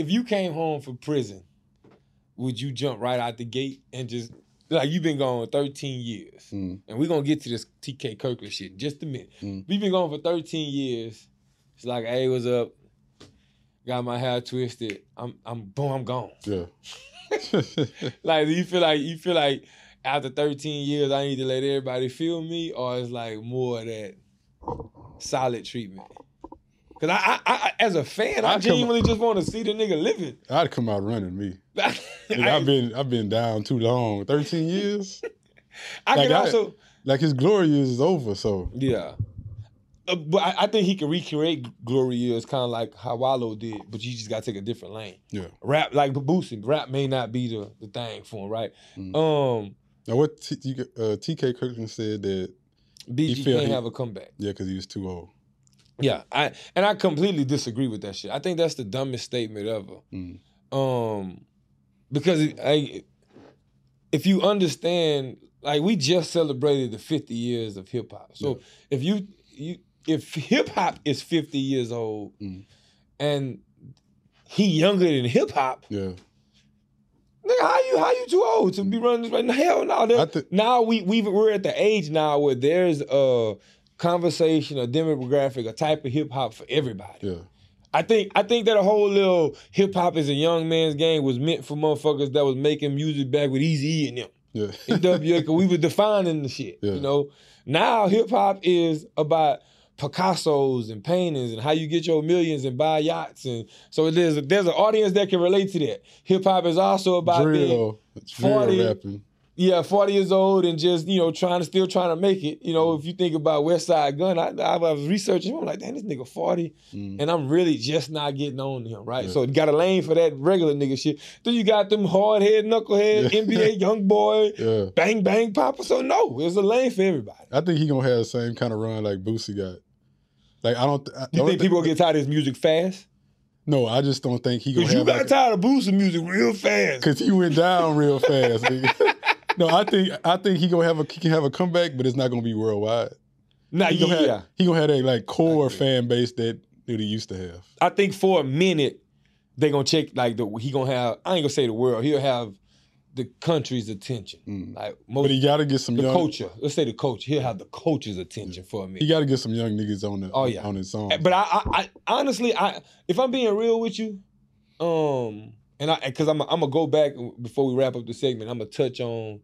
if you came home from prison, would you jump right out the gate and just like you've been gone 13 years, Mm. and we're gonna get to this TK Kirkland shit in just a minute. Mm. We've been gone for 13 years. It's like, hey, what's up? Got my hair twisted. I'm I'm boom, I'm gone. Yeah. Like, do you feel like you feel like after 13 years, I need to let everybody feel me, or it's like more of that solid treatment? Cause I, I, I as a fan, I, I come- genuinely just want to see the nigga living. I'd come out running me. I, I've been I've been down too long. Thirteen years. I can like, I- also, Like his glory years is over. So yeah. Uh, but I, I think he can recreate glory years, kind of like how Wallo did. But you just gotta take a different lane. yeah. Rap, like Boosie, rap may not be the, the thing for him, right? Mhm. Um, Now what T- uh, TK Kirkland said that BG can't he- have a comeback. yeah, because he was too old. Yeah, I and I completely disagree with that shit. I think that's the dumbest statement ever. Mm. Um, because I, if you understand, like we just celebrated the 50 years of hip hop. So if you you if hip hop is 50 years old Mm. and he younger than hip hop, Yeah. nigga, how you how you too old to be running this right now? Hell no. I now we we we're at the age now where there's a conversation, a demographic, a type of hip hop for everybody. Yeah. I think I think that a whole little hip hop is a young man's game was meant for motherfuckers that was making music back with Eazy E and them. Yeah. Cause we were defining the shit. Yeah. You know, now hip hop is about Picasso's and paintings and how you get your millions and buy yachts and so there's a, there's an audience that can relate to that. Hip hop is also about being drill. Drill 40. rapping. Yeah, 40 years old and just, you know, trying to still trying to make it. You know, if you think about Westside Gunn, I, I was researching him. I'm like, damn, this nigga 40. Mm. And I'm really just not getting on him, right? Yeah. So got a lane for that regular nigga shit. Then you got them hard head, knucklehead, Yeah. NBA young boy, Yeah. bang bang papa. So no, there's a lane for everybody. I think he gonna have the same kind of run like Boosie got. Like I don't. I, You only think people gonna get tired of his music fast? No, I just don't think he gonna Cause you got like tired of boosting music real fast. because he went down real fast. nigga. no, I think I think he gonna have a he can have a comeback, but it's not gonna be worldwide. Nah, He gonna yeah. have he gonna have that like core fan base that that he used to have. I think for a minute they gonna check like the he gonna have. I ain't gonna say the world. He'll have the country's attention. Mm. Like most But he got to get some the young. culture. Let's say the coach. He'll have the coach's attention for a minute. He got to get some young niggas on the Oh, yeah. on his song. But I, I, I honestly, I if I'm being real with you, um, and I because I'm I'm gonna go back before we wrap up the segment. I'm gonna touch on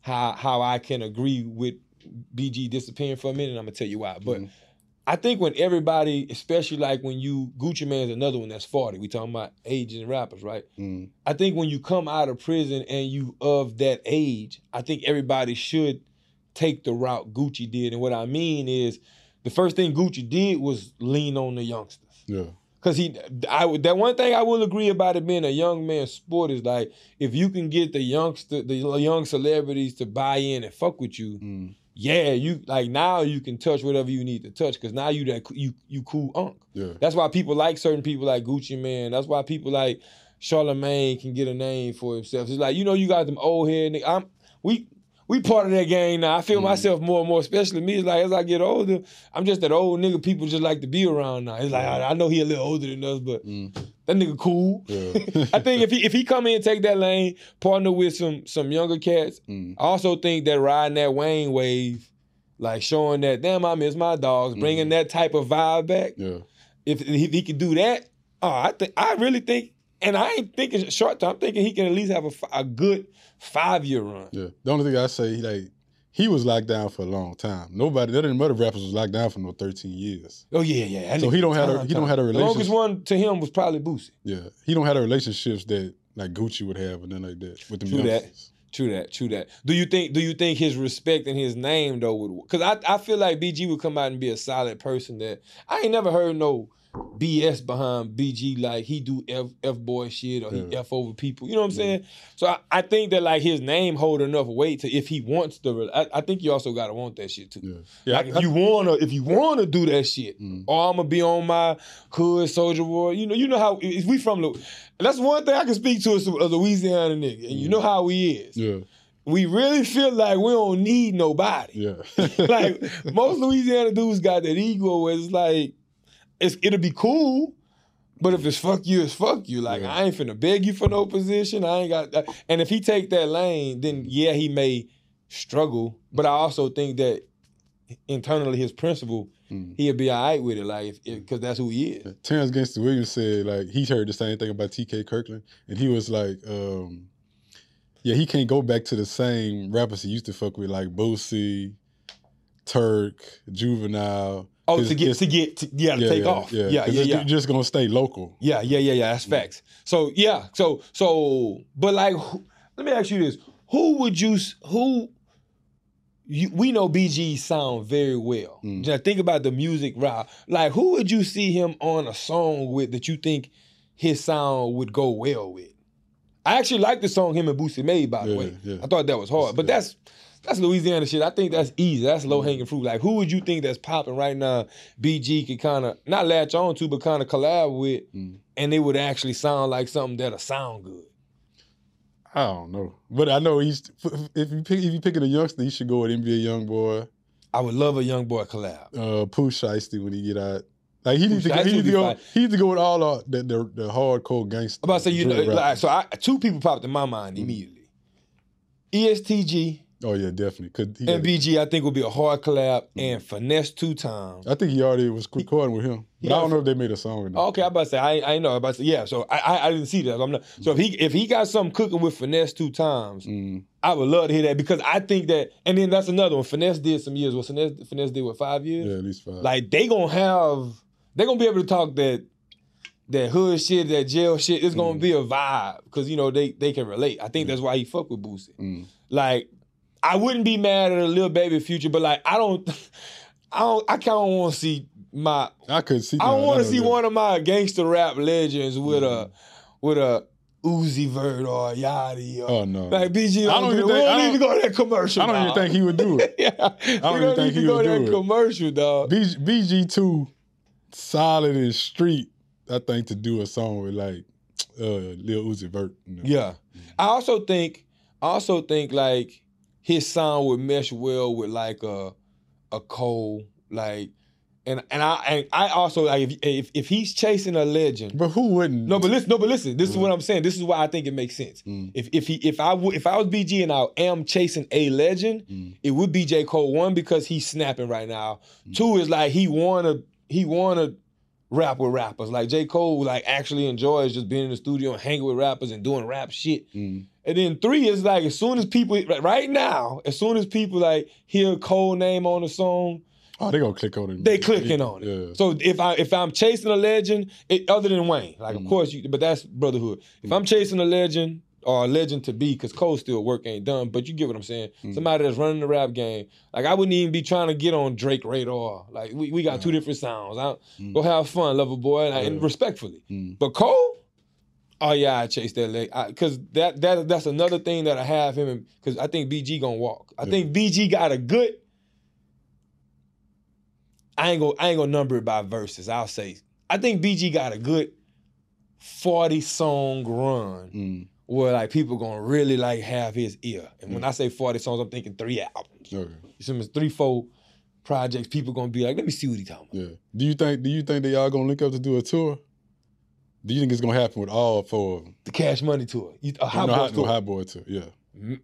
how how I can agree with BG disappearing for a minute. and I'm gonna tell you why. But Mhm. I think when everybody, especially like when you Gucci Mane's another one that's 40. We talking about aging rappers, right? Mm. I think when you come out of prison and you of that age, I think everybody should take the route Gucci did. And what I mean is, the first thing Gucci did was lean on the youngsters. yeah, Cause he, I would that one thing I will agree about it being a young man sport is like if you can get the youngster, the young celebrities to buy in and fuck with you, mm. yeah, you like now you can touch whatever you need to touch. Cause now you that you you cool unk. yeah, That's why people like certain people like Gucci Mane. That's why people like Charlemagne can get a name for himself. It's like you know you got them old head nigga. I'm we we part of that game now. I feel Mhm. myself more and more, especially me. It's like as I get older, I'm just that old nigga people just like to be around now. It's like I, I know he a little older than us, but Mm. that nigga cool. yeah. I think if he if he come in and take that lane, partner with some some younger cats, Mm. I also think that riding that Wayne wave, like showing that damn I miss my dogs, bringing Mhm. that type of vibe back yeah, if, if he could do that, oh, I think I really think, and I ain't thinking short term. I'm thinking he can at least have a, a good five year run. yeah. The only thing I say, like, he was locked down for a long time. Nobody, none of the other rappers was locked down for no thirteen years. Oh yeah, yeah. that So he don't have a- time, he don't have a relationship. The longest one to him was probably Boosie. Yeah, he don't have the relationships that like Gucci would have and then like that with them True that. True that. True that. Do you think? Do you think his respect and his name though would? Because I I feel like BG would come out and be a solid person that I ain't never heard no BS behind BG like he do F F boy shit or he Yeah. F over people. You know what I'm saying? So I, I think that like his name hold enough weight to if he wants the. I, I think you also gotta want that shit too. Yeah, yeah. like I- if you wanna, if you wanna do that shit, Mm. or I'm gonna be on my hood soldier war. You know, you know how if we from Lu- that's one thing I can speak to as a Louisiana nigga, and you know how he is. yeah, We really feel like we don't need nobody. yeah. like most Louisiana dudes got that ego where it's like it's it'll be cool, But if it's fuck you, it's fuck you. Like Yeah. I ain't finna beg you for no position. I ain't got. That. And if he take that lane, then yeah, he may struggle. But I also think that internally, his principle, Mm. he'll be all right with it. Like if because that's who he is. Terrance Gangsta Williams said like he heard the same thing about TK Kirkland, and he was like, um, yeah, he can't go back to the same rappers he used to fuck with, like Boosie, Turk, Juvenile. Oh, to get to get to, yeah to yeah, take yeah, off. Yeah, Yeah, yeah, yeah. You're just gonna stay local. Yeah, yeah, yeah, yeah. That's facts. So yeah, so so, but like, who- let me ask you this: Who would you? Who? You, we know BG sound very well. Mm. Just think about the music route. Like, who would you see him on a song with that you think his sound would go well with? I actually like the song him and Boosie made. By the way. I thought that was hard, but that's that's Louisiana shit. I think that's easy. That's low hanging fruit. Like, who would you think that's popping right now? BG could kind of not latch on to, but kind of collab with Mm. and it would actually sound like something that'll sound good. I don't know, but I know he's if you pick if you picking a youngster, you should go with NBA Young Boy. I would love a young boy collab. uh, Pooh Shiesty when he get out. Like he needs to, go, he needs to go. He needs to go with all the the, the, the hardcore gangster. I'm about to say, you know, like, so I, two people popped in my mind immediately. E EST Gee Oh yeah, definitely. Cause he and BG, I think would be a hard collab, and Finesse2Tymes. I think he already was recording with him. But Yeah. I don't know if they made a song or not. Okay, I'm about to say, I, I know. I'm about to say, yeah. So I, I, I didn't see that. I'm not. So if he, if he got something cooking with Finesse2Tymes, Mm, I would love to hear that because I think that. And then that's another one. Finesse did some years. What Finesse, Finesse did with five years? yeah, at least five. like they gonna have they gonna be able to talk that that hood shit, that jail shit. It's gonna Mm. be a vibe because you know they they can relate. I think that's why he fuck with Boosie. Mm. Like I wouldn't be mad at a little baby future, but like I don't, I don't, I kind of want to see my. I could see. I don't want to see one of my gangster rap legends with a Mm. with a Uzi Vert or a Yachty or. Oh no. Like BG, I don't do- even we think- don't I don't- go to that commercial. I don't even think he would do it. yeah, I don't even think he would to that do it. commercial, dog. BG, BG two, solid and street. I think to do a song with like uh, Lil Uzi Vert. you know. Yeah. I also think I also think like his sound would mesh well with like a a Cole like and and I and I also like if if, if he's chasing a legend. But who wouldn't? No, but listen, no, but listen. This is Mhm. what I'm saying. This is why I think it makes sense. Mm. If if he if I would if I was BG and I am chasing a legend, Mm. it would be J Cole. One because he's snapping right now. Mm. Two is like he wanna he wanna rap with rappers. Like J Cole like actually enjoys just being in the studio and hanging with rappers and doing rap shit. Mm. And then three is like as soon as people right now, as soon as people like hear Cole name on the song, Oh, they gonna click on it. they clicking on it. Yeah. So if I if I'm chasing a legend, it, other than Wayne, like of Mhm. course you, but that's brotherhood. If I'm chasing a legend or a legend to be, because Cole still work ain't done, but you get what I'm saying. Mhm. Somebody that's running the rap game, like I wouldn't even be trying to get on Drake radar. Like we, we got two different sounds. I, Mm. Go have fun, lover boy, and, and respectfully. Mm. But Cole, oh yeah, I chase that leg because that that that's another thing that I have him because I think BG gonna walk. I Yeah. think BG got a good. I ain't gonna I ain't gonna number it by verses. I'll say I think BG got a good forty song run Mm. Where like people gonna really like have his ear. And when I say forty songs, I'm thinking three albums. Okay. You see me? Three, four projects. People gonna be like, let me see what he talking about. Yeah. Do you think? Do you think they all gonna link up to do a tour? Do you think it's gonna happen with all four of them? The Cash Money tour, You- a hot no, boy no tour. hot boy tour. Yeah. Mm.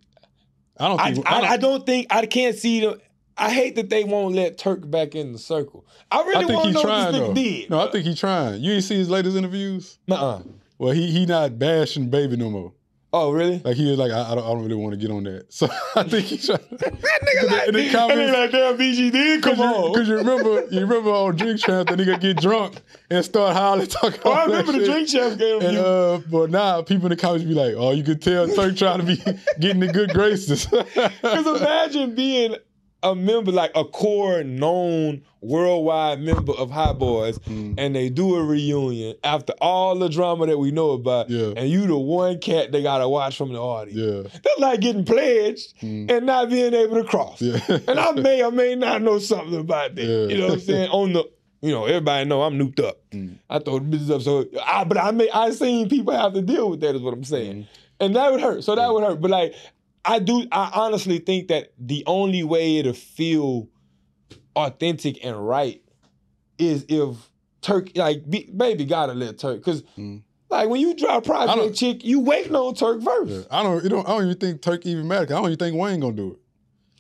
I don't I, think. I, I don't think I can't see them. I hate that they won't let Turk back in the circle. I I really think want to know trying what this though. did. No, I think he's trying. You ain't see his latest interviews. Nuh-uh. Well, he he not bashing baby no more. Oh, really? Like he was like, I, I don't I don't really want to get on that. So I think he's trying. That nigga like, in the that comments- like, damn, BG did come on. cause you remember, you remember on Drink Champ, the nigga get drunk and start hollering, talking. oh, I that remember the shit. Drink Champ game. And you. uh, but now people in the comments be like, "Oh, you could tell Turk trying to be getting the good graces." Because imagine being a member, like a core known worldwide member of Hot Boys, Mm. and they do a reunion after all the drama that we know about, Yeah. and you the one cat they gotta watch from the audience. yeah, That's like getting pledged Mm. and not being able to cross. yeah. And I may or may not know something about that. Yeah. You know what I'm saying? On the, you know, everybody know I'm nuked up. Mm. I throw the business up. So, I, but I may, I seen people have to deal with that. Is what I'm saying, Mm. and that would hurt. So that would hurt. But like, I do. I honestly think that the only way it'll feel authentic and right is if Turk like be, baby gotta let Turk because Mm. like when you drop project chick, you waiting on Turk verse. Yeah. I don't. You don't. I don't even think Turk even matter. I don't even think Wayne gonna do it.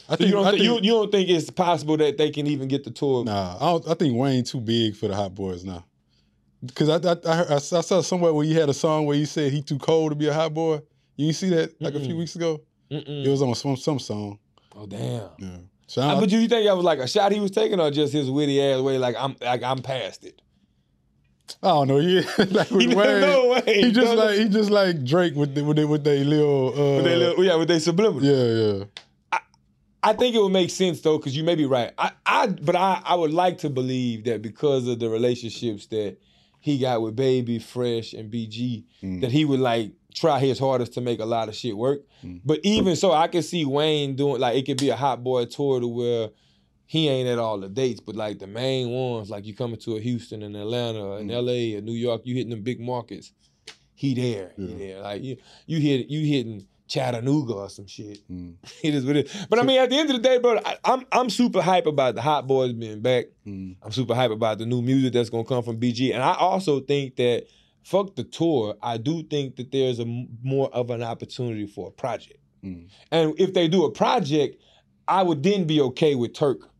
I So you don't I think, you, you don't think it's possible that they can even get the tour? Nah, I, don't, I think Wayne too big for the Hot Boys now. Because I I, I, heard- I saw I saw somewhere where he had a song where he said he too cold to be a hot boy. You see that like a few weeks ago? Mm-mm. It was on some some song. Oh damn. Yeah. So I, Uh, but do you think that was like a shot he was taking, or just his witty ass way? Like I'm, like I'm past it. I don't know. Yeah, like He Wayne, no way. he just No, like he just like Drake with the, with they with they little. Uh, With they little, yeah, with they subliminal. yeah, yeah. I think it would make sense though, because you may be right. I, I, but I, I would like to believe that because of the relationships that he got with Baby, Fresh, and BG, Mm. that he would like try his hardest to make a lot of shit work. Mm. But even so, I can see Wayne doing like it could be a hot boy tour to where he ain't at all the dates, but like the main ones, like you coming to a Houston and Atlanta or in Mm. LA or New York, you hitting them big markets. He there, he Yeah. there. Like you, you hit, you hitting Chattanooga or some shit. Mm, It is what it is. But I mean, at the end of the day, bro, I, I'm I'm super hype about the Hot Boys being back. mm, I'm super hype about the new music that's gonna come from BG, and I also think that fuck the tour. I do think that there's a more of an opportunity for a project, mm. and if they do a project, I would then be okay with Turk,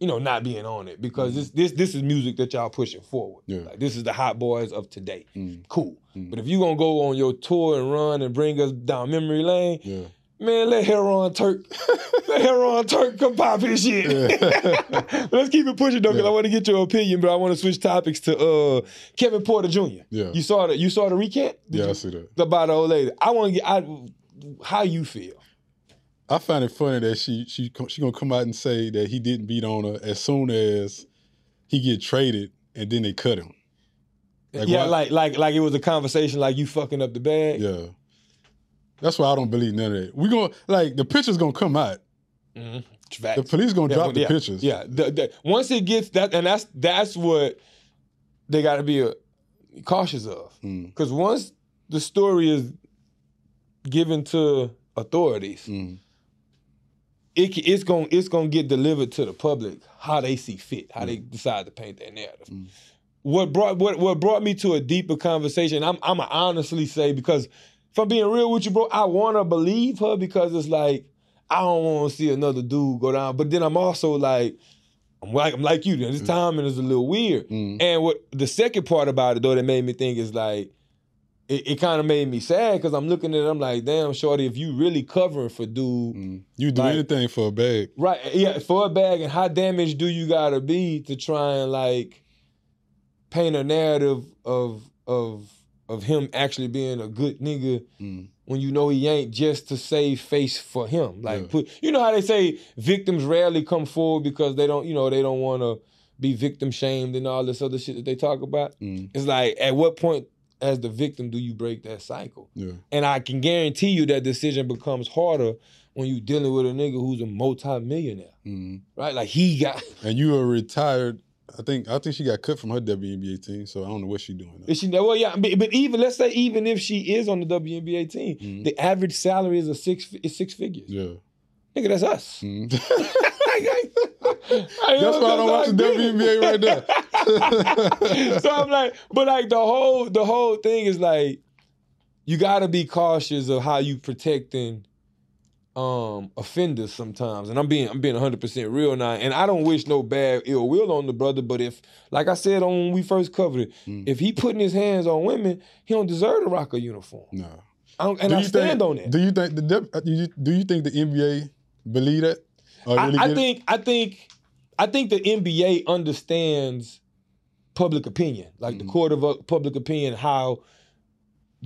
you know, not being on it because this this this is music that y'all pushing forward. Yeah. Like, this is the Hot Boys of today. Mm. Cool. Mm. But if you gonna go on your tour and run and bring us down memory lane, Yeah. Man, let Heron Turk, let Heron Turk come pop his shit. Let's keep it pushing though, because Yeah. I want to get your opinion, but I want to switch topics to uh, Kevin Porter Jr. Yeah. You saw the you saw the recant? Did Yeah, I you- see that. about the old lady. I want to get I, how you feel. I find it funny that she she she gonna come out and say that he didn't beat on her as soon as he get traded, and then they cut him. Like, yeah, why- like like like it was a conversation like you fucking up the bag. Yeah, that's why I don't believe none of that. We gonna like the pictures gonna come out. Mhm. The police gonna Yeah, drop well, the yeah, pictures. Yeah, the, the, once it gets that, and that's that's what they got to be uh, cautious of. Mm, Because once the story is given to authorities, mm, it, it's gonna it's going to get delivered to the public how they see fit, how they decide to paint their narrative. Mm. What brought what what brought me to a deeper conversation? I'm I'm gonna honestly say because if I'm being real with you, bro, I want to believe her because it's like I don't want to see another dude go down. But then I'm also like I'm like I'm like you. This timing is a little weird. mm. And what the second part about it though that made me think is like it, it kind of made me sad because I'm looking at it, I'm like, damn, shorty, if you really covering for dude, Mm. You do Like- anything for a bag. right? Yeah, for a bag, and how damaged do you gotta be to try and like paint a narrative of of of him actually being a good nigga Mm. when you know he ain't just to save face for him. Like Yeah. put you know how they say victims rarely come forward because they don't, you know, they don't wanna be victim shamed and all this other shit that they talk about. Mm. It's like at what point as the victim do you break that cycle? Yeah. And I can guarantee you that decision becomes harder when you dealing with a nigga who's a multi-millionaire. Mm. Right? Like he got And you are retired. I think I think she got cut from her WNBA team, so I don't know what she doing. Now. is she well yeah, but, but even let's say even if she is on the WNBA team, Mhm. the average salary is a six is six figures. Yeah. Nigga, that's us. Mm. That's That's why I don't watch the WNBA right now. so I'm like, but like the whole the whole thing is like, you gotta be cautious of how you protecting um offenders sometimes. And I'm being I'm being 100 percent real now. And I don't wish no bad ill will on the brother, but if like I said on when we first covered it, Mm. if he putting his hands on women, he don't deserve to rock a uniform. no. I don't, and Do I stand think, on that. Do you think the uh, do you, do you think the NBA believe that? Or I, I get it? think I think I think the NBA understands public opinion, like the Mhm. court of uh, public opinion, how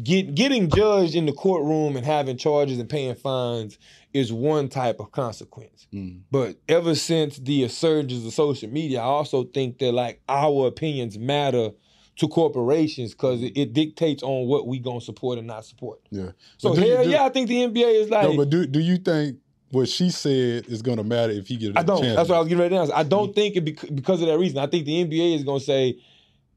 get, getting judged in the courtroom and having charges and paying fines is one type of consequence. Mm. But ever since the surges of social media, I also think that like our opinions matter to corporations because it, it dictates on what we gonna support and not support. Yeah. So do you- hell do- yeah, I think the NBA is like no, but do do you think what she said is gonna matter if he gets a I don't. chance? That's what I was getting ready to answer. I don't think it bec- because of that reason. I think the NBA is going to say,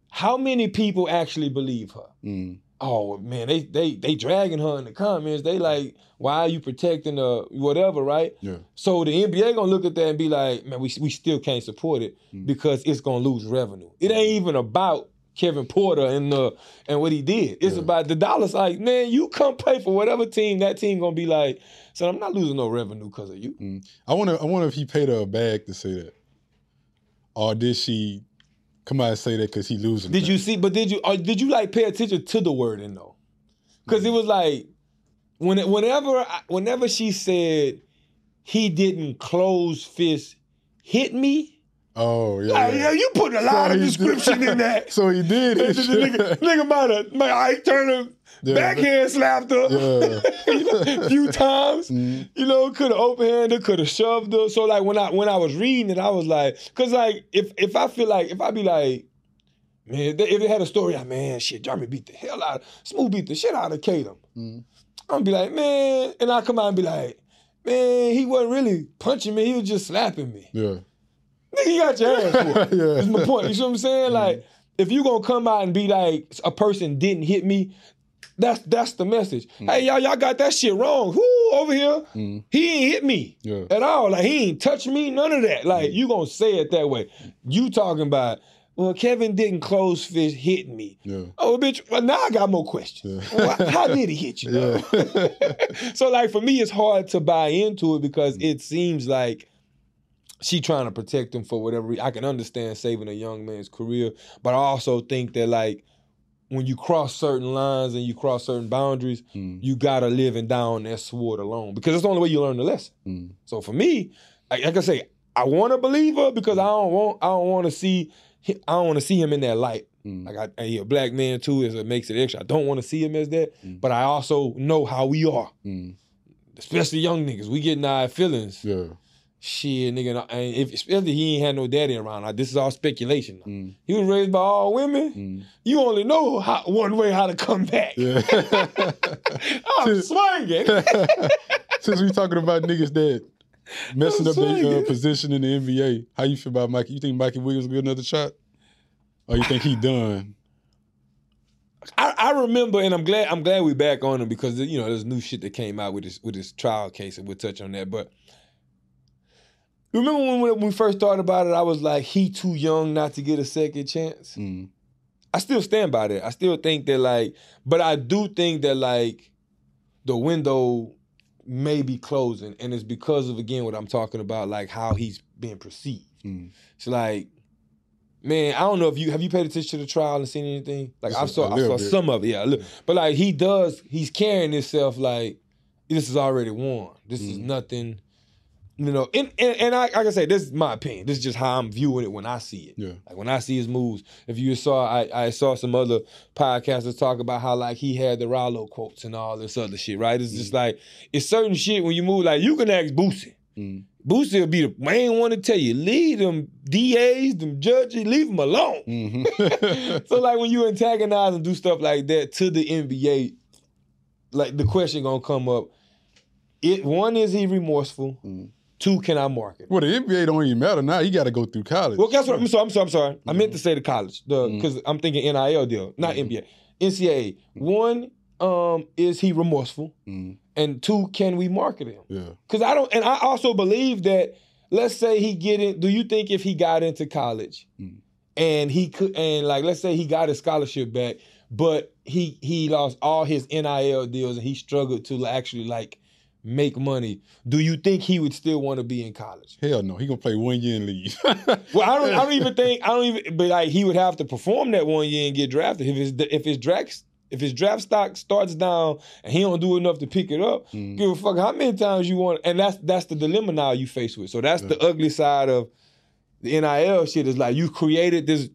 how many people actually believe her? Mm. Oh man, they they they dragging her in the comments. They like, why are you protecting the whatever, right? Yeah. So the NBA gonna look at that and be like, man, we we still can't support it Mm. because it's gonna lose revenue. It ain't even about Kevin Porter and the and what he did. It's Yeah. about the dollars. Like, man, you come play for whatever team. That team gonna be like, so I'm not losing no revenue because of you. I wonder. I wonder if he paid her a bag to say that, or did she come out and say that because he losing? Did you see? But did you? Or did you like pay attention to the wording though? Because it was like when whenever whenever she said he didn't close fist hit me. Oh yeah. Like, yeah. yeah, you put a lot So of description did- in that. So he did. the his nigga, nigga might have, might Ike Turner Yeah. backhand slapped her Yeah. a few times. Mhm. You know, could have open handed, could have shoved her. So like when I when I was reading it, I was like, cause like if if I feel like if I be like, man, if they, if it had a story, like man, shit, Jeremy beat the hell out, of, Smooth beat the shit out of Tatum. Mhm. I'm gonna be like, man, and I come out and be like, man, he wasn't really punching me, he was just slapping me. Yeah. Nigga, you got your ass whooped. yeah. That's my point. You see what I'm saying? Like, mm-hmm. if you gonna come out and be like a person didn't hit me, that's that's the message. Mm-hmm. Hey y'all, y'all got that shit wrong. Who over here? Mhm. He ain't hit me Yeah. at all. Like he ain't touched me. None of that. Like mm-hmm. you gonna say it that way. You talking about? Well, Kevin didn't close fist hit me. Yeah. Oh, bitch. Well, now I got more questions. Yeah. Well, how did he hit you? Yeah. so like for me, it's hard to buy into it because it seems like she trying to protect him for whatever reason. I can understand saving a young man's career, but I also think that like when you cross certain lines and you cross certain boundaries, Mm. you gotta live and die on that sword alone because it's the only way you learn the lesson. Mm. So for me, like, like I say, I want to believe her because I don't want I don't want to see I don't want to see him in that light. Mm. Like I, a black man too, is it makes it extra. I don't want to see him as that, Mm. but I also know how we are, Mm. especially young niggas. We getting our feelings. Yeah. Shit, nigga, and if especially he ain't had no daddy around. Like, this is all speculation. Mm. He was raised by all women. Mm. You only know how, one way how to come back. Yeah. I'm swinging. Since we talking about niggas that messing I'm up their uh, position in the NBA, how you feel about Mikey? You think Mikey Williams will get another shot, or you think he done? I, I remember, and I'm glad I'm glad we back on him because you know there's new shit that came out with this with this trial case, and we'll touch on that. But remember when, when we first thought about it, I was like, he too young not to get a second chance. Mm. I still stand by that. I still think that like, but I do think that like the window may be closing, and it's because of again what I'm talking about, like how he's being perceived. Mm. It's like, man, I don't know if you have you paid attention to the trial and seen anything. Like I saw, I saw bit. some of it. Yeah, but like he does, he's carrying himself like this is already won. This is Mhm. nothing. You know, and and, and I, like I say, this is my opinion. This is just how I'm viewing it when I see it. Yeah. Like when I see his moves. If you saw, I, I saw some other podcasters talk about how like he had the Rollo quotes and all this other shit. Right? It's just like it's certain shit when you move. Like you can ask Boosie. Mm. Boosie will be the main one to tell you, leave them DAs, them judges, leave them alone. Mhm. so like when you antagonize and do stuff like that to the NBA, like the question gonna come up. It one is he remorseful. Mm. Two, can I market? well, the NBA don't even matter now. You got to go through college. Well, guess what? I'm sorry. I'm sorry. I'm sorry. I meant to say the college, the because I'm thinking NIL deal, not Mhm. NBA, NCAA. One, um, is he remorseful, Mm. and two, can we market him? Yeah. Because I don't, and I also believe that. Let's say he get in. Do you think if he got into college, Mm. and he could, and like let's say he got his scholarship back, but he he lost all his NIL deals and he struggled to actually like make money. Do you think he would still want to be in college? Hell no. He gonna play one year and leave. Well, I don't. I don't even think. I don't even. But like, he would have to perform that one year and get drafted. If his if his draft if his draft stock starts down and he don't do enough to pick it up, Mm. give a fuck how many times you want. And that's that's the dilemma now you face with. So that's the ugly side of the NIL shit. Is like you created this,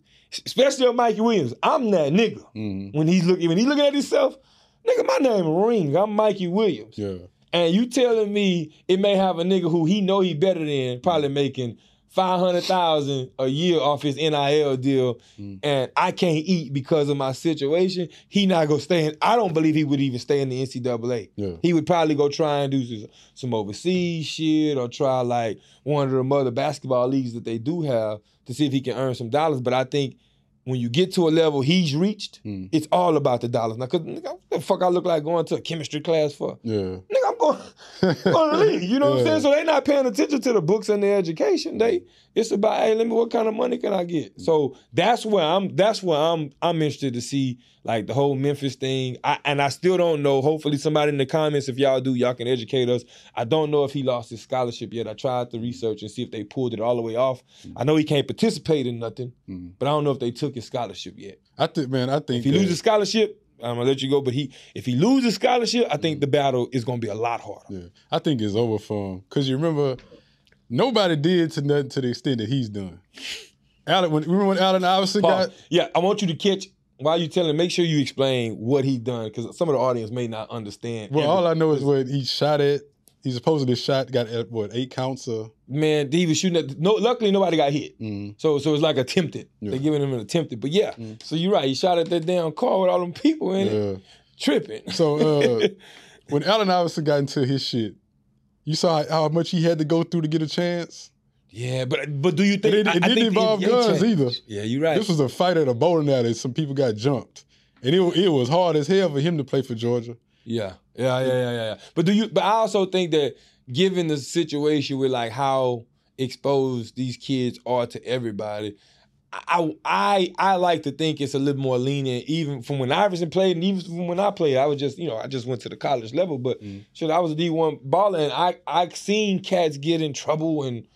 especially on Mikey Williams. I'm that nigga Mm. when he's looking when he's looking at himself. Nigga, my name Ring. I'm Mikey Williams. Yeah. And you telling me it may have a nigga who he know he better than, probably making five hundred thousand a year off his NIL deal, Mm. and I can't eat because of my situation. He not gonna stay in. I don't believe he would even stay in the NCAA. Yeah. He would probably go try and do some, some overseas shit or try like one of the other basketball leagues that they do have to see if he can earn some dollars. But I think when you get to a level he's reached, Mm. it's all about the dollars. Now, cause nigga, what the fuck I look like going to a chemistry class for? Yeah. Nigga, I'm going, going to league. You know what I'm saying? So they're not paying attention to the books and the education. They it's about hey, let me what kind of money can I get? So that's where I'm that's where I'm I'm interested to see like the whole Memphis thing. I, and I still don't know. Hopefully somebody in the comments, if y'all do, y'all can educate us. I don't know if he lost his scholarship yet. I tried to research and see if they pulled it all the way off. I know he can't participate in nothing, Mhm. but I don't know if they took his scholarship yet. I think, man, I think If he that- loses scholarship, I'm gonna let you go. But he if he loses scholarship, I think the battle is gonna be a lot harder. Yeah, I think it's over for him. Cause you remember, nobody did to nothing to the extent that he's done. Allen, when remember when Allen Iverson Pause. got Yeah, I want you to catch while you telling. Make sure you explain what he done because some of the audience may not understand. well, every- all I know is what he shot at. He supposedly shot got at what eight counts of. man, he was shooting at. No, luckily nobody got hit. Mm, So, so it's like attempted. Yeah. They're giving him an attempted. But yeah, Mm. so you're right. He shot at that damn car with all them people in it, tripping. So uh, when Allen Iverson got into his shit, you saw how much he had to go through to get a chance. yeah, but but do you think didn't, I- it I didn't think involve guns changed. either. Yeah, you're right. This was a fight at a bowling alley. Some people got jumped, and it it was hard as hell for him to play for Georgia. Yeah, yeah, yeah, yeah, yeah. yeah. But do you? But I also think that given the situation with like how exposed these kids are to everybody, I I I like to think it's a little more lenient, even from when Iverson played, and even from when I played. I was just you know I just went to the college level, but Mm. shit, I was a D one baller, and I I seen cats get in trouble and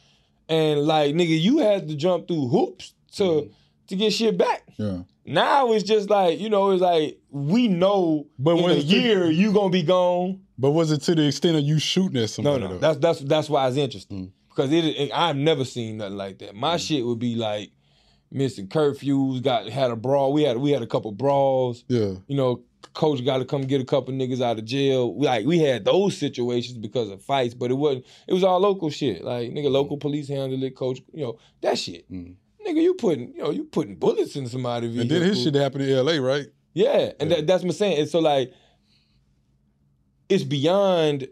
and like nigga, you had to jump through hoops to Mhm. to get shit back. Yeah. Now it's just like you know, it's like we know, But in when a year you gonna be gone. But was it to the extent of you shooting at No, somebody? no, though? that's that's that's why it's interesting Mm. because it, it- I've never seen nothing like that. My mm. shit would be like missing curfews, got had a brawl. We had we had a couple brawls. yeah. You know, coach got to come get a couple niggas out of jail. We, Like we had those situations because of fights, but it wasn't. It was all local shit. Like nigga, mm. local police handled it. Coach, you know that shit. Mm. Nigga, you putting you know you putting bullets in somebody's And then his shit happened in L.A. Right? Yeah, and Yeah. That, that's what I'm saying. And so like, it's beyond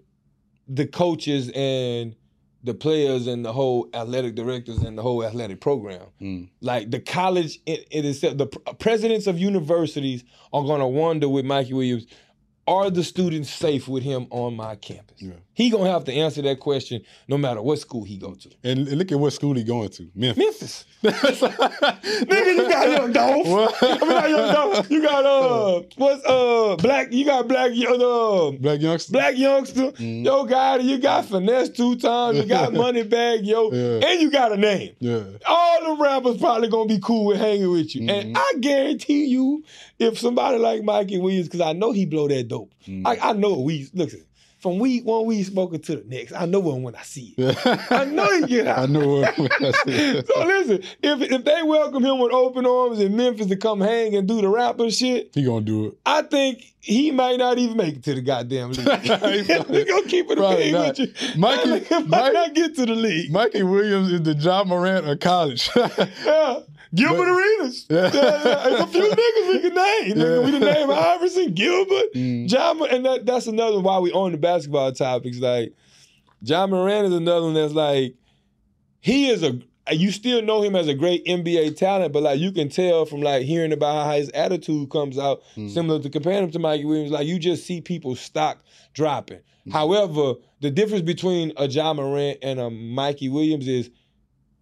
the coaches and the players and the whole athletic directors and the whole athletic program. Mm. Like the college, it, it is the presidents of universities are gonna wonder with Mikey Williams. Are the students safe with him on my campus? Yeah. He gonna have to answer that question no matter what school he go to. And and look at what school he going to. Memphis. Memphis. Nigga, you got young Dolph. What? I mean, not young Dolph. You got uh, what's uh, black? You got black, uh, Blac Youngsta. Blac Youngsta. Mhm. Yo, got you got Finesse2Tymes. You got Moneybagg Yo, Yeah. and you got a name. Yeah. All the rappers probably gonna be cool with hanging with you. And Mhm. I guarantee you, if somebody like Mikey Williams, because I know he blow that dope. Mhm. I, I know we look from week one we spoken to the next. I know one when I see it. I know he get out. I know what I said. so listen, if if they welcome him with open arms in Memphis to come hang and do the rapper shit, He gonna do it. I think he might not even make it to the goddamn league. we gonna keep it a with you. Mikey- might Mike- not get to the league. Mikey Williams is the Ja Morant of college. Yeah. Gilbert But- Arenas. Yeah. Yeah, yeah. There's a few niggas we can name. Nigga, We can Yeah. name Iverson, Gilbert, Mm. John, and that, that's another why we on the basketball topics. Like Ja Morant is another one that's like he is a. You still know him as a great NBA talent, but like you can tell from like hearing about how his attitude comes out, Mm. similar to comparing him to Mikey Williams. Like you just see people's stock dropping. Mm. However, the difference between a Ja Morant and a Mikey Williams is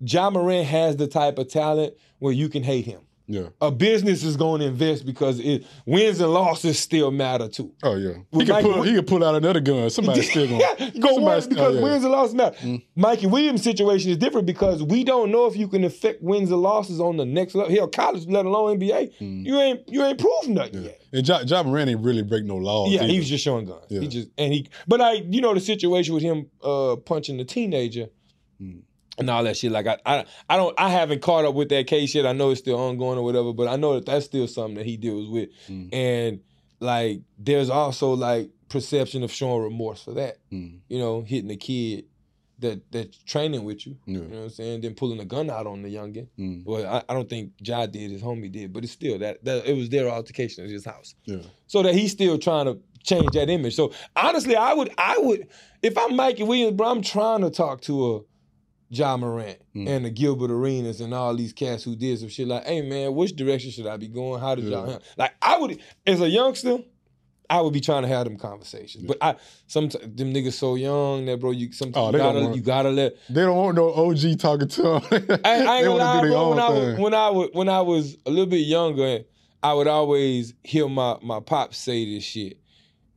Ja Morant has the type of talent where you can hate him. yeah. A business is going to invest because it wins and losses still matter too. Oh yeah. He can Mikey pull. He can pull out another gun. Somebody's still gonna. yeah, go because oh, yeah. wins and losses matter. Mm. Mikey Williams' situation is different because we don't know if you can affect wins and losses on the next level. Hell, college, let alone NBA. Mm. You ain't you ain't proved nothing Yeah. yet. And John, Ja Morant ain't really break no laws. Yeah, he was just showing guns. Yeah. He just and he, but I, you know, the situation with him uh punching the teenager Mm. And all that shit. Like I, I, I don't, I haven't caught up with that case yet. I know it's still ongoing or whatever, but I know that that's still something that he deals with. Mm. And like, there's also like perception of showing remorse for that. Mm. You know, hitting a kid that that's training with you. Yeah. You know what I'm saying? Then pulling a gun out on the youngin. Mm. Well, I, I don't think Ja did, his homie did, but it's still that, that it was their altercation at his house Yeah. so that he's still trying to change that image. So honestly, I would, I would, if I'm Mikey Williams, bro, I'm trying to talk to a Ja Morant Mm. and the Gilbert Arenas and all these cats who did some shit like, hey man, which direction should I be going? How did y'all Like I would as a youngster, I would be trying to have them conversations. Yeah. But I sometimes them niggas so young that bro, you sometimes Oh, you gotta want- you gotta let They don't want no OG talking to them. I, I ain't gonna lie, to do their bro. When I, was, when I was when I was a little bit younger, I would always hear my my pops say this shit.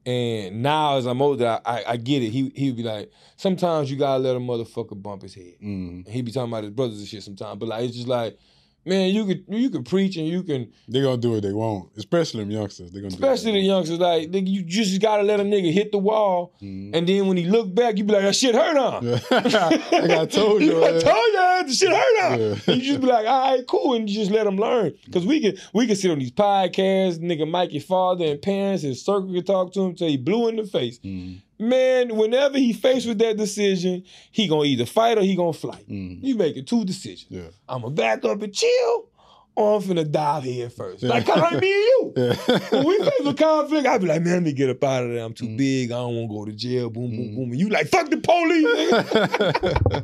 And now as I'm older, I, I, get it. He he would be like, sometimes you gotta let a motherfucker bump his head. Mm. He be talking about his brothers and shit sometimes. But like it's just like, man, you could you could preach and you can They gonna do what they want, especially them youngsters. They gonna especially the youngsters, like nigga, you just gotta let a nigga hit the wall. Mm. And then when he look back, you be like, that shit hurt on. like I told you, I told you the shit hurt on. Yeah. You just be like, all right, cool, and you just let them learn. Cause we can we can sit on these podcasts, nigga Mikey father and parents, his circle can talk to him till he blue in the face. Mm. Man, whenever he faced with that decision, he gonna either fight or he gonna flight. Mm. You making two decisions. Yeah. I'ma back up and chill, or I'm finna dive head first. Yeah. Like kinda like me and you. Yeah. When we face with conflict, I be like, man, let me get up out of there. I'm too Mm. big. I don't want to go to jail. Boom, boom, Mm. boom. And you like, fuck the police,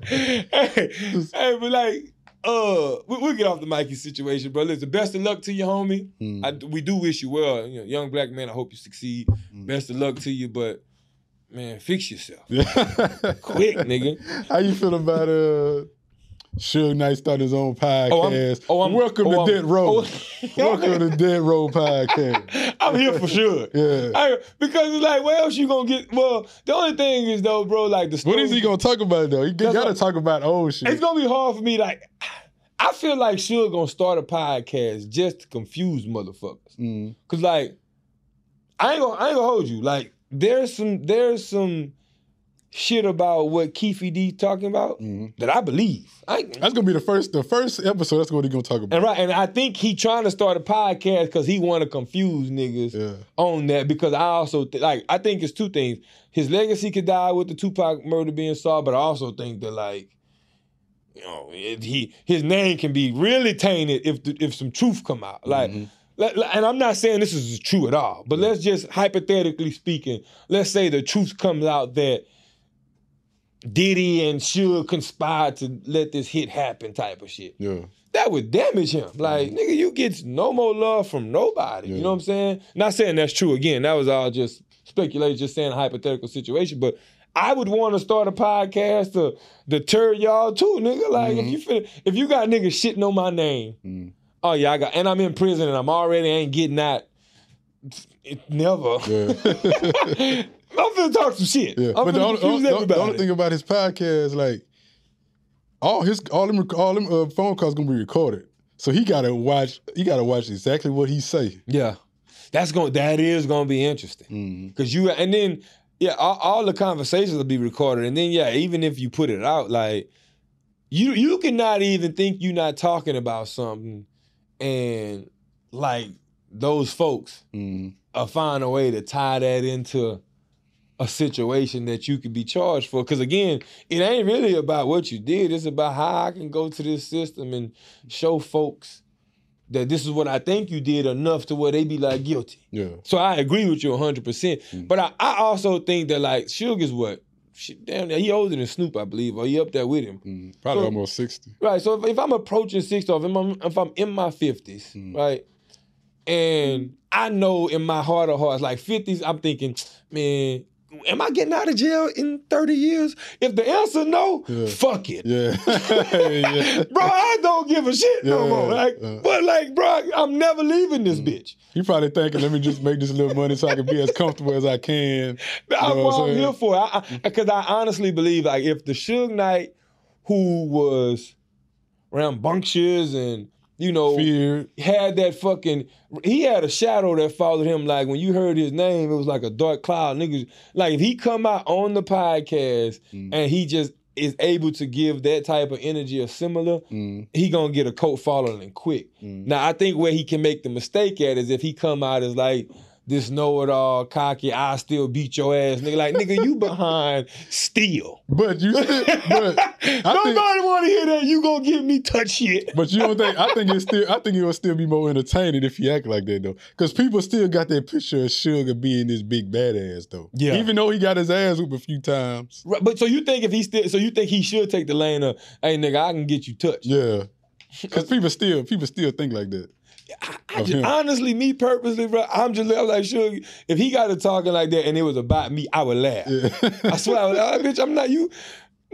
hey, hey, but like, uh, we, we'll get off the Mikey situation, bro. Listen, best of luck to you, homie. Mm. I, we do wish you well. You know, young black man, I hope you succeed. Mm. Best of luck to you, but man, fix yourself. Quick, nigga. How you feel about uh Suge Knight started his own podcast? oh, I'm- Welcome oh, to I'm- Dead Row. oh- Welcome to Dead Row Podcast. I'm here for sure. Yeah. I- because it's like, where else you gonna get? Well, the only thing is though, bro, like the What is he gonna talk about though? He gotta what- talk about old shit. It's gonna be hard for me. Like, I feel like Suge gonna start a podcast just to confuse motherfuckers. Mm. Cause like, I ain't gonna, I ain't gonna hold you. Like, there's some, there's some shit about what Keffe D talking about Mm. that I believe. I That's gonna be the first the first episode. That's what he gonna talk about. and right, and I think he trying to start a podcast because he want to confuse niggas Yeah. on that. Because I also th- like, I think it's two things. His legacy could die with the Tupac murder being solved, but I also think that like, you know, it, he his name can be really tainted if the, if some truth come out. Like, Mhm. And I'm not saying this is true at all, but let's just hypothetically speaking, let's say the truth comes out that Diddy and Suge conspired to let this hit happen, type of shit. Yeah. That would damage him. Like, nigga, you get no more love from nobody. You know what I'm saying? Not saying that's true. Again, that was all just speculation, just saying a hypothetical situation. But I would want to start a podcast to deter y'all too, nigga. Like, if Mhm. you if you got niggas shitting on my name, Mm. Oh yeah, I got, and I'm in prison and I'm already ain't getting out. It, never. Yeah. I'm finna talk some shit. Yeah, I'm but the only, only- the only thing about his podcast, like all his all them all them uh, phone calls gonna be recorded, so he gotta watch. He gotta watch exactly what he say. yeah, that's gonna That is to be interesting. Mm. Cause you and then yeah, all, all the conversations will be recorded, and then yeah, even if you put it out, like you you cannot even think you're not talking about something, and like those folks Mm. uh, find a way to tie that into a situation that you could be charged for. Because again, it ain't really about what you did; it's about how I can go to this system and show folks that this is what I think you did enough to where they be like guilty. Yeah. So I agree with you 100%. Mm. But I, I also think that, like, Suge is what? Shit, damn, he older than Snoop, I believe, or he up there with him. Mm. Probably So- almost sixty. Right. So if, if I'm approaching 60 or if I'm, if I'm in my 50s, Mm. right, and I know in my heart of hearts, like 50s, I'm thinking, man, am I getting out of jail in 30 years? If the answer no, Yeah. fuck it. Yeah. yeah. Bro, I don't give a shit no more. Like, but like, bro, I'm never leaving this Mm. bitch. He probably thinking, let me just make this little money so I can be as comfortable as I can. That's know what I'm I'm here for. Because I, honestly believe, like, if the Suge Knight, who was rambunctious and you know Fear. had that fucking, he had a shadow that followed him. Like when you heard his name, it was like a dark cloud. Niggas, like if he come out on the podcast Mm. and he just is able to give that type of energy or similar, Mm. he gonna get a cult following quick. Mm. Now I think where he can make the mistake at is if he come out as like this know it all, cocky, I still beat your ass, nigga. Like, nigga, you behind steel. But you still, but Nobody want to hear that. You gonna give me touch shit. But you don't think? I think it's still. I think it will still be more entertaining if you act like that though, because people still got that picture of Sugar being this big badass though. Yeah. Even though he got his ass whooped a few times. Right, but so you think if he still, so you think he should take the lane of, hey, nigga, I can get you touched. Yeah. Because people still people still think like that. I, I just, honestly, me purposely, bro, I'm just I'm like, sure, if he got to talking like that and it was about me, I would laugh. Yeah. I swear, I would laugh. bitch, I'm not you.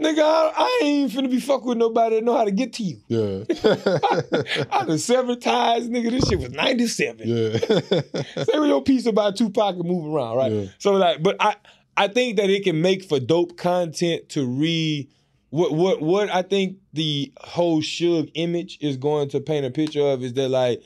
Nigga, I, I ain't finna be fucking with nobody that know how to get to you. yeah. I done seven ties, nigga. This shit was 97. yeah. Say with your piece about Tupac and move around, right? Yeah. So like, but I I think that it can make for dope content to read what what what I think the whole Suge image is going to paint a picture of is that like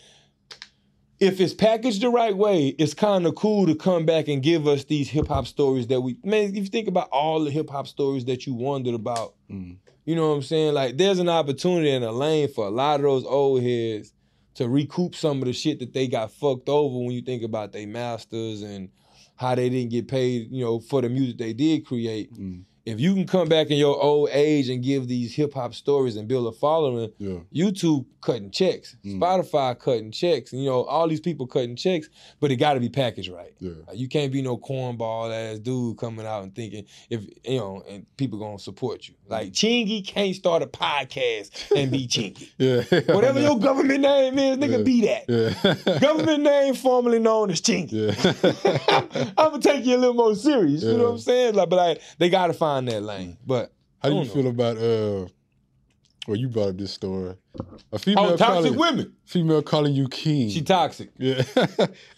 if it's packaged the right way, it's kind of cool to come back and give us these hip hop stories that we man. If you think about all the hip hop stories that you wondered about, Mm. you know what I'm saying? Like there's an opportunity and a lane for a lot of those old heads to recoup some of the shit that they got fucked over when you think about their masters and how they didn't get paid, you know, for the music they did create. Mm. If you can come back in your old age and give these hip hop stories and build a following, Yeah. YouTube cutting checks, Mm. Spotify cutting checks, and you know, all these people cutting checks, but it gotta be packaged right. Yeah. Like, you can't be no cornball ass dude coming out and thinking if you know, and people gonna support you. Like Chingy can't start a podcast and be Chingy. Yeah. Whatever your government name is, nigga, Yeah. be that. Yeah. Government name formerly known as Chingy. Yeah. I'm gonna take you a little more serious. You know what I'm saying? Like, but like, they gotta find that lane. But How do you don't feel about uh? Well, you brought up this story. A female oh, toxic calling, women. female calling you king. She toxic. yeah. I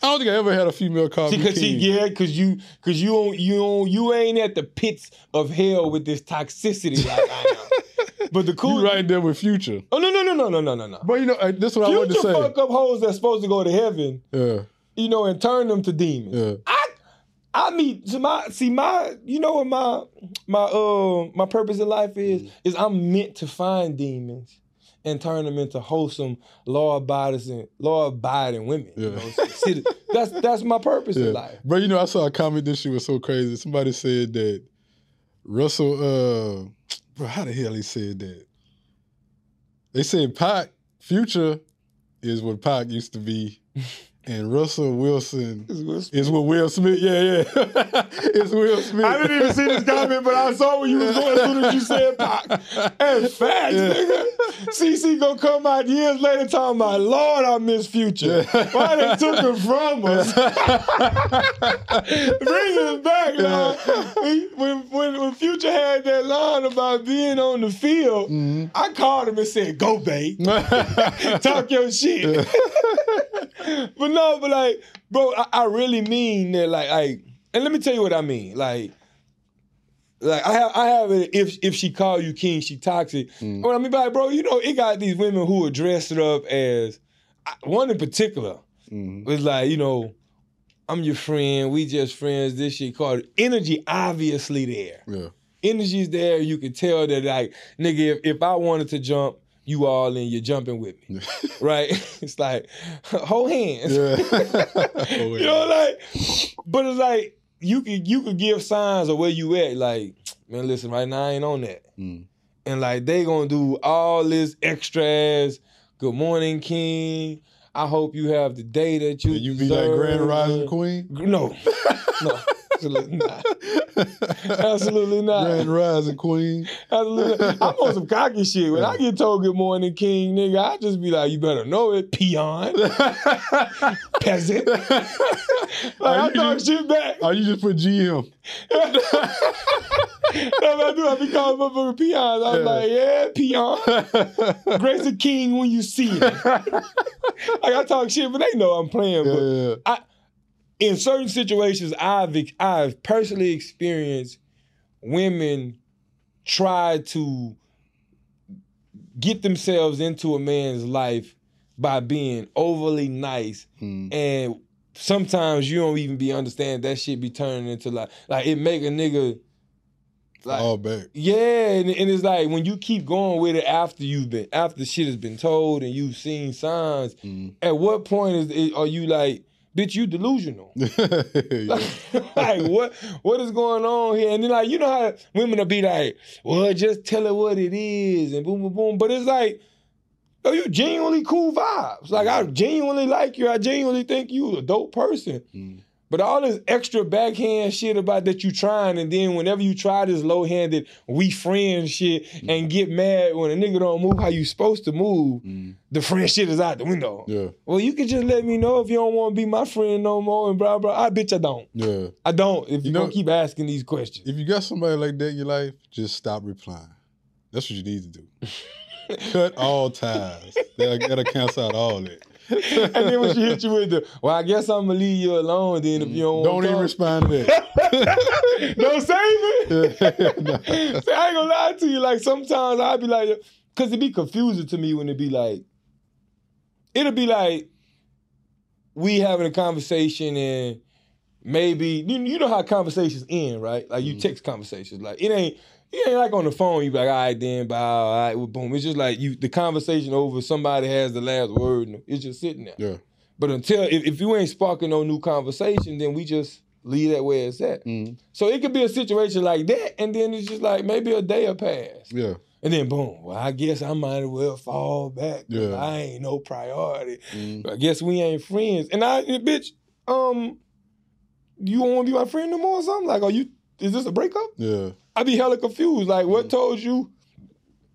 don't think I ever had a female call See, me cause king. she, yeah, cause you, cause you don't, you don't, you ain't at the pits of hell with this toxicity like I am. But the cool, You right there with Future. Oh no, no, no, no, no, no, no, no. But you know, uh, this is what I wanted to say. Future fuck up hoes that's supposed to go to heaven, Yeah, you know, and turn them to demons. yeah. I I meet my see my you know what my my uh my purpose in life is Mm. is I'm meant to find demons and turn them into wholesome law abiding law abiding women. You Yeah. know, See, that's that's my purpose Yeah. in life. But you know, I saw a comment this shit was so crazy. Somebody said that Russell, uh, bro, how the hell he said that? They said Pac, Future is what Pac used to be, and Russell Wilson is what Will Smith. Yeah, yeah, it's Will Smith. I didn't even see this comment, but I saw where you was going as soon as you said Pac. And facts, Yeah. nigga. CC gonna come out years later talking about, Lord, I miss Future. Why they took him from us? Bring him back, man. When, when, when Future had that line about being on the field, Mhm. I called him and said, go, babe. Talk your shit. but no, but like, bro, I, I really mean that, like, like, and let me tell you what I mean. Like, like I have, I have it. If if she call you king, she toxic. Mm. What I mean by like, bro, you know, it got these women who are dressed up as one in particular Mhm. was like, you know, I'm your friend. We just friends. This shit called energy. Obviously there Yeah, energy's there. You can tell that like, nigga, if, if I wanted to jump, you all in, you're jumping with me. Right? It's like, hold hands. yeah. you know, like, but it's like you could you could give signs of where you at. Like, man, listen, right now I ain't on that. Mm. And like they gonna do all this extras. Good morning, King. I hope you have the day that you And you be like Grand. Rising Queen. No, no, absolutely not. Absolutely not. Grand Rising Queen. Absolutely. I'm on some cocky shit. When I get told good morning, king, nigga, I just be like, you better know it, peon, peasant. like, I talk just- shit back. Oh, you just put GM. That's what I do. I be calling motherfucker peons. I'm Yeah. like, yeah, peon. Grace the king when you see it. like, I talk shit, but they know I'm playing. But yeah. In certain situations, I've I've personally experienced women try to get themselves into a man's life by being overly nice, Mm. and sometimes you don't even be understand that shit be turning into like like it make a nigga like All back. yeah, and, and it's like when you keep going with it after you've been after shit has been told and you've seen signs Mm. at what point is it, are you like bitch, you delusional. Yeah. like what what is going on here? And then like you know how women will be like, well, just tell her what it is and boom boom boom. But it's like, oh, you genuinely cool vibes. Like I genuinely like you. I genuinely think you a dope person. Mm. But all this extra backhand shit about that you trying, and then whenever you try this low handed we friend shit and get mad when a nigga don't move how you supposed to move, Mm. the friend shit is out the window. Yeah. Well, you can just let me know if you don't want to be my friend no more and blah blah. I bitch I don't. Yeah. I don't. If you, You don't keep asking these questions. If you got somebody like that in your life, just stop replying. That's what you need to do. Cut all ties. That'll, that'll cancel out all that. And then when she hit you with the, well, I guess I'm gonna leave you alone. Then if you don't, Don't even respond to that. don't save it. No. See, I ain't gonna lie to you. Like sometimes I'd be like, cause it be confusing to me when it be like, it'll be like we having a conversation and maybe you, you know how conversations end, right? Like you Mhm. text conversations. Like it ain't it ain't like on the phone. You be like, all right, then, bye, all right, well, boom. It's just like you the conversation over. Somebody has the last word. And it's just sitting there. Yeah. But until if, if you ain't sparking no new conversation, then we just leave that where it's at. Mm. So it could be a situation like that, and then it's just like maybe a day will pass. Yeah. And then boom, well, I guess I might as well fall back. Yeah. I ain't no priority. Mm. I guess we ain't friends. And I bitch, um, you won't be my friend no more or something? Like, are you is this a breakup? Yeah. I'd be hella confused. Like, what Mm. told you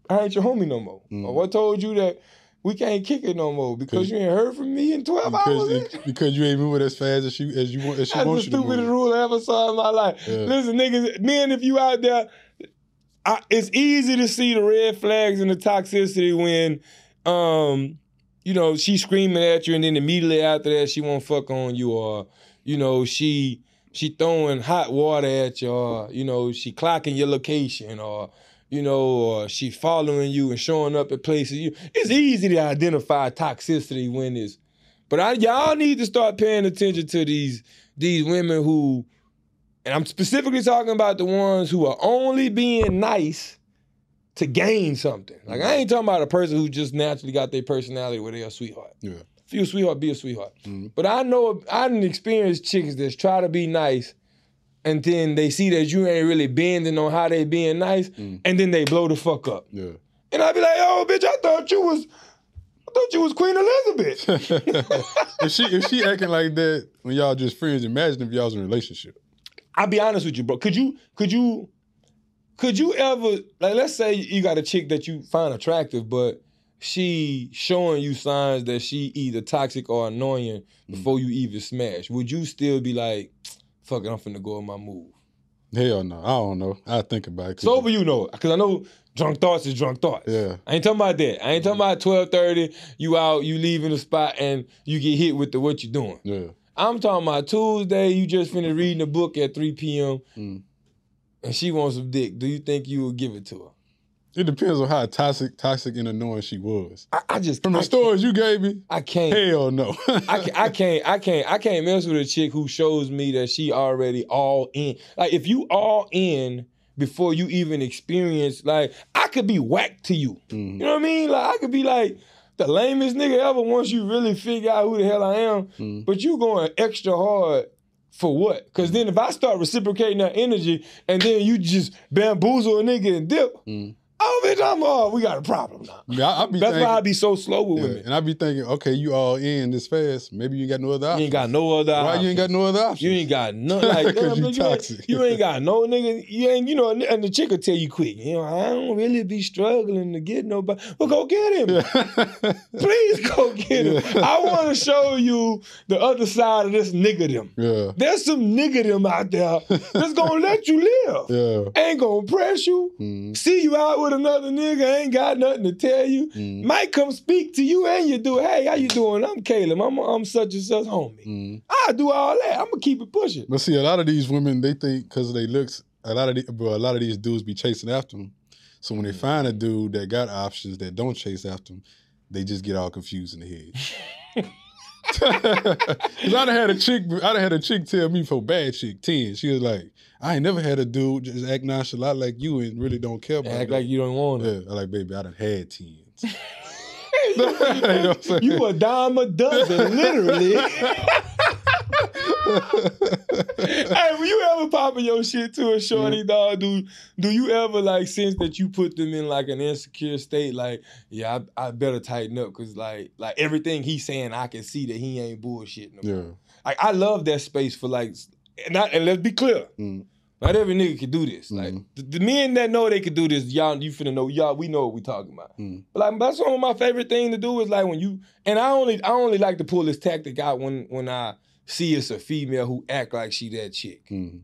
I ain't your homie no more? Mm. Or what told you that we can't kick it no more because you ain't heard from me in 12 Because, hours? it- because you ain't moving as fast as you as you want as she That's the wants you to stupidest rule I ever saw in my life. Yeah. Listen, niggas, men, if you out there, I, it's easy to see the red flags and the toxicity when, um, you know, she's screaming at you, and then immediately after that, she won't fuck on you, or you know, she she throwing hot water at you, or you know, she clocking your location, or you know, or she following you and showing up at places. You, it's easy to identify toxicity when it's, but I, y'all need to start paying attention to these these women who, and I'm specifically talking about the ones who are only being nice to gain something. Like I mm-hmm. ain't talking about a person who just naturally got their personality where they a sweetheart. Yeah. If you a sweetheart, be a sweetheart. Mhm. But I know I didn't experience chicks that try to be nice, and then they see that you ain't really bending on how they being nice, Mm. and then they blow the fuck up. Yeah. And I be like, oh bitch, I thought you was, I thought you was Queen Elizabeth. if she if she acting like that when y'all just friends, imagine if y'all was in a relationship. I'll be honest with you, bro. Could you could you could you ever like let's say you got a chick that you find attractive, but she showing you signs that she either toxic or annoying before you even smash. Would you still be like, fuck it, I'm finna go on my move? Hell no, I don't know. I think about it. Sober, you know, because I know drunk thoughts is drunk thoughts. Yeah. I ain't talking about that. I ain't talking about twelve thirty. You out, you leaving the spot, and you get hit with the what you doing. Yeah. I'm talking about Tuesday. You just finished reading a book at three p.m. Mm. and she wants some dick. Do you think you would give it to her? It depends on how toxic, toxic and annoying she was. I, I just From the I stories you gave me, I can't. hell no. I can't, I can't, I can't, I can't mess with a chick who shows me that she already all in. Like if you all in before you even experience, like I could be whacked to you. You Mhm. know what I mean? Like I could be like the lamest nigga ever once you really figure out who the hell I am. Mhm. But you going extra hard for what? Because then if I start reciprocating that energy and then you just bamboozle a nigga and dip, Mhm. Oh bitch, I'm uh, we got a problem now. Yeah, I, I be That's thinking, why I be so slow with yeah, women. and I be thinking, okay, you all in this fast. Maybe you ain't got no other option. You ain't got no other. Why you ain't got no other option? You ain't got no like 'Cause damn, you nigga, toxic. ain't, you ain't got no nigga. You ain't you know, and the chick will tell you quick. You know, I don't really be struggling to get nobody. Well, go get him. Please go get him. Yeah. I want to show you the other side of this nigga them. yeah, There's some nigga them out there that's gonna let you live. yeah. Ain't gonna press you. Mhm. See you out with another nigga, ain't got nothing to tell you. Mhm. Might come speak to you and you do, hey, how you doing? I'm Caleb. I'm, I'm such and such homie. Mhm. I do all that. I'm gonna keep it pushing. But see, a lot of these women, they think because of their looks, a lot of the, but a lot of these dudes be chasing after them. So when they find a dude that got options that don't chase after them, they just get all confused in the head. Cause I'd have had a chick, I'd have had a chick tell me for bad chick ten. She was like, I ain't never had a dude just act nonchalant like you and really don't care about Act it. like you don't want it. yeah, I like baby, I done had tens. you, know what I'm saying? you a dime a dozen, literally. hey, when you ever popping your shit to a shorty, dog, do do you ever like sense that you put them in like an insecure state? Like, yeah, I, I better tighten up because like like everything he's saying, I can see that he ain't bullshitting. No yeah. Like I love that space for like, and, and let's be clear. Mm. Not every nigga can do this. Like the, the men that know they can do this, y'all, you finna know, y'all, we know what we talking about. Mm. But like that's one of my favorite thing to do is like when you and I only I only like to pull this tactic out when when I see it's a female who act like she that chick. Mm.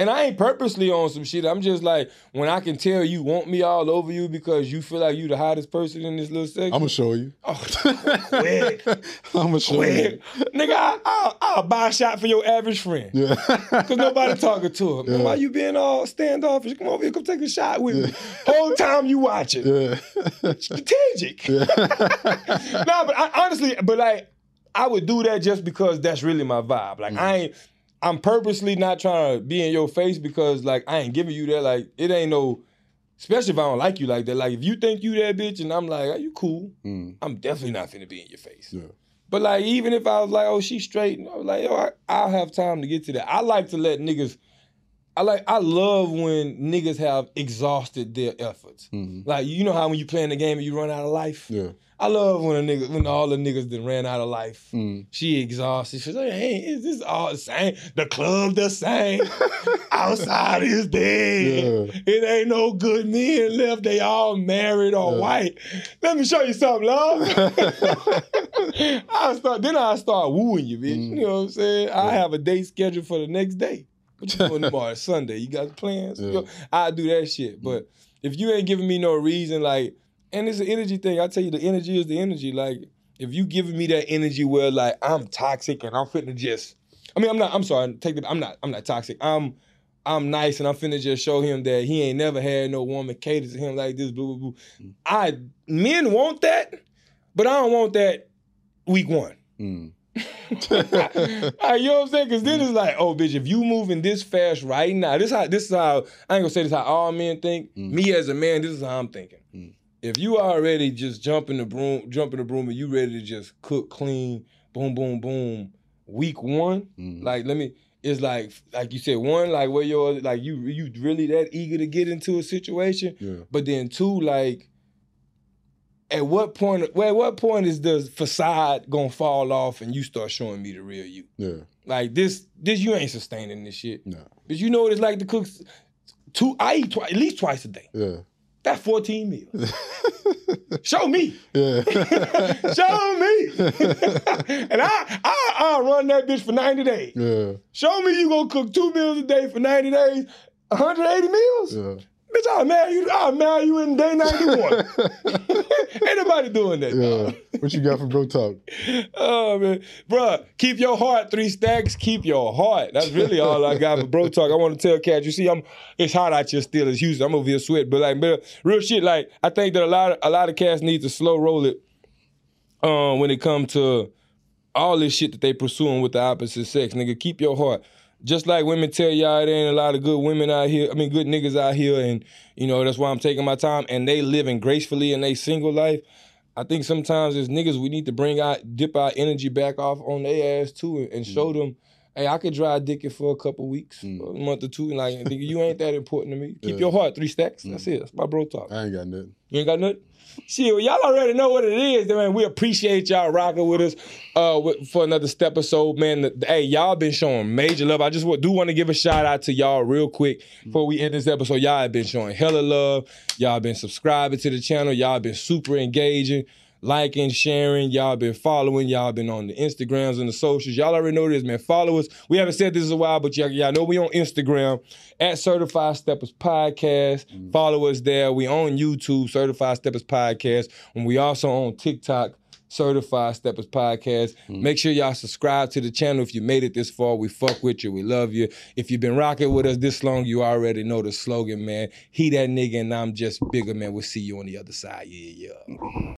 And I ain't purposely on some shit. I'm just like when I can tell you want me all over you because you feel like you the hottest person in this little section. I'm gonna show you. oh, quick, I'm gonna show quick, nigga, I, I'll, I'll buy a shot for your average friend. Yeah. Cause nobody talking to her. Man, Yeah. why you being all standoffish? Come over here, come take a shot with me. Whole time you watching. yeah. Strategic. yeah. no, but I, honestly, but like, I would do that just because that's really my vibe. Like, mm. I ain't, I'm purposely not trying to be in your face because, like, I ain't giving you that. Like, it ain't no, especially if I don't like you like that. Like, if you think you that bitch and I'm like, are you cool? Mm. I'm definitely not finna be in your face. Yeah. But like, even if I was like, oh, she's straight, I was like, yo, I, I'll have time to get to that. I like to let niggas. I like. I love when niggas have exhausted their efforts. Mhm. Like you know how when you playing the game and you run out of life. Yeah. I love when a nigga, when all the niggas that ran out of life. Mm. She exhausted. She's like, hey, is this all the same? The club the same. Outside is dead. Yeah. It ain't no good men left. They all married or Yeah. white. Let me show you something, love. I start then I start wooing you, bitch. Mm. You know what I'm saying? I have a date scheduled for the next day. What you doing tomorrow? Sunday. You got plans? Yeah. I do that shit. But if you ain't giving me no reason, like, and it's an energy thing. I tell you, the energy is the energy. Like, if you giving me that energy where like I'm toxic and I'm finna just, I mean, I'm not. I'm sorry. Take the. I'm not. I'm not toxic. I'm. I'm nice and I'm finna just show him that he ain't never had no woman cater to him like this. Blah blah blah. I men want that, but I don't want that week one. Mm. You know what I'm saying? Because then it's like, oh, bitch, if you moving this fast right now, this how this is how I ain't gonna say this how all men think. Mm. Me as a man, this is how I'm thinking. Mm. If you already just jumping the broom, jumping the broom, and you ready to just cook clean, boom, boom, boom, week one, Mm. like let me. It's like, like you said, one, like where you're, like you, you really that eager to get into a situation, Yeah. but then two, like, at what point? Well, at what point is the facade gonna fall off and you start showing me the real you? Yeah. Like this, this you ain't sustaining this shit. No. But you know what it's like to cook two. I eat twi- at least twice a day. Yeah. That's fourteen meals. Show me, Yeah. show me, and I, I, I'll run that bitch for ninety days. yeah. Show me you gonna cook two meals a day for ninety days, one hundred eighty meals. Yeah. Bitch, I'll marry you. I'll marry you in day ninety one. ain't nobody doing that. Yeah. What you got for bro talk? Oh man, bruh, keep your heart. Three stacks. Keep your heart. That's really all I got for bro talk. I want to tell Cat. You see, I'm. It's hot out here still. It's Houston. I'm over here sweat, but like, but real shit. Like, I think that a lot of a lot of cats need to slow roll it. Um, when it comes to all this shit that they pursuing with the opposite sex, nigga, keep your heart. Just like women tell y'all, there ain't a lot of good women out here. I mean, good niggas out here, and you know that's why I'm taking my time. And they living gracefully in their single life. I think sometimes as niggas, we need to bring out, dip our energy back off on their ass too, and, and show them, hey, I could dry dick it for a couple weeks, Mm. a month or two, and like, nigga, you ain't that important to me. Keep Yeah. your heart, three stacks. That's it. That's my bro talk. I ain't got nothing. You ain't got nothing? Shit, well, y'all already know what it is, man. We appreciate y'all rocking with us uh, with, for another step episode, man. The- hey, y'all been showing major love. I just wa- do want to give a shout out to y'all real quick before we end this episode. Y'all have been showing hella love. Y'all been subscribing to the channel. Y'all been super engaging, liking, sharing. Y'all been following. Y'all been on the Instagrams and the socials. Y'all already know this, man. Follow us. We haven't said this in a while, but y'all, y'all know we on Instagram at Certified Steppers Podcast. Mm-hmm. Follow us there. We on YouTube, Certified Steppers Podcast, and we also on TikTok. Certified Steppers Podcast. Mm-hmm. Make sure y'all subscribe to the channel if you made it this far. We fuck with you. We love you. If you've been rocking with us this long, you already know the slogan, man. He that nigga and I'm just bigger, man. We'll see you on the other side. Yeah, yeah.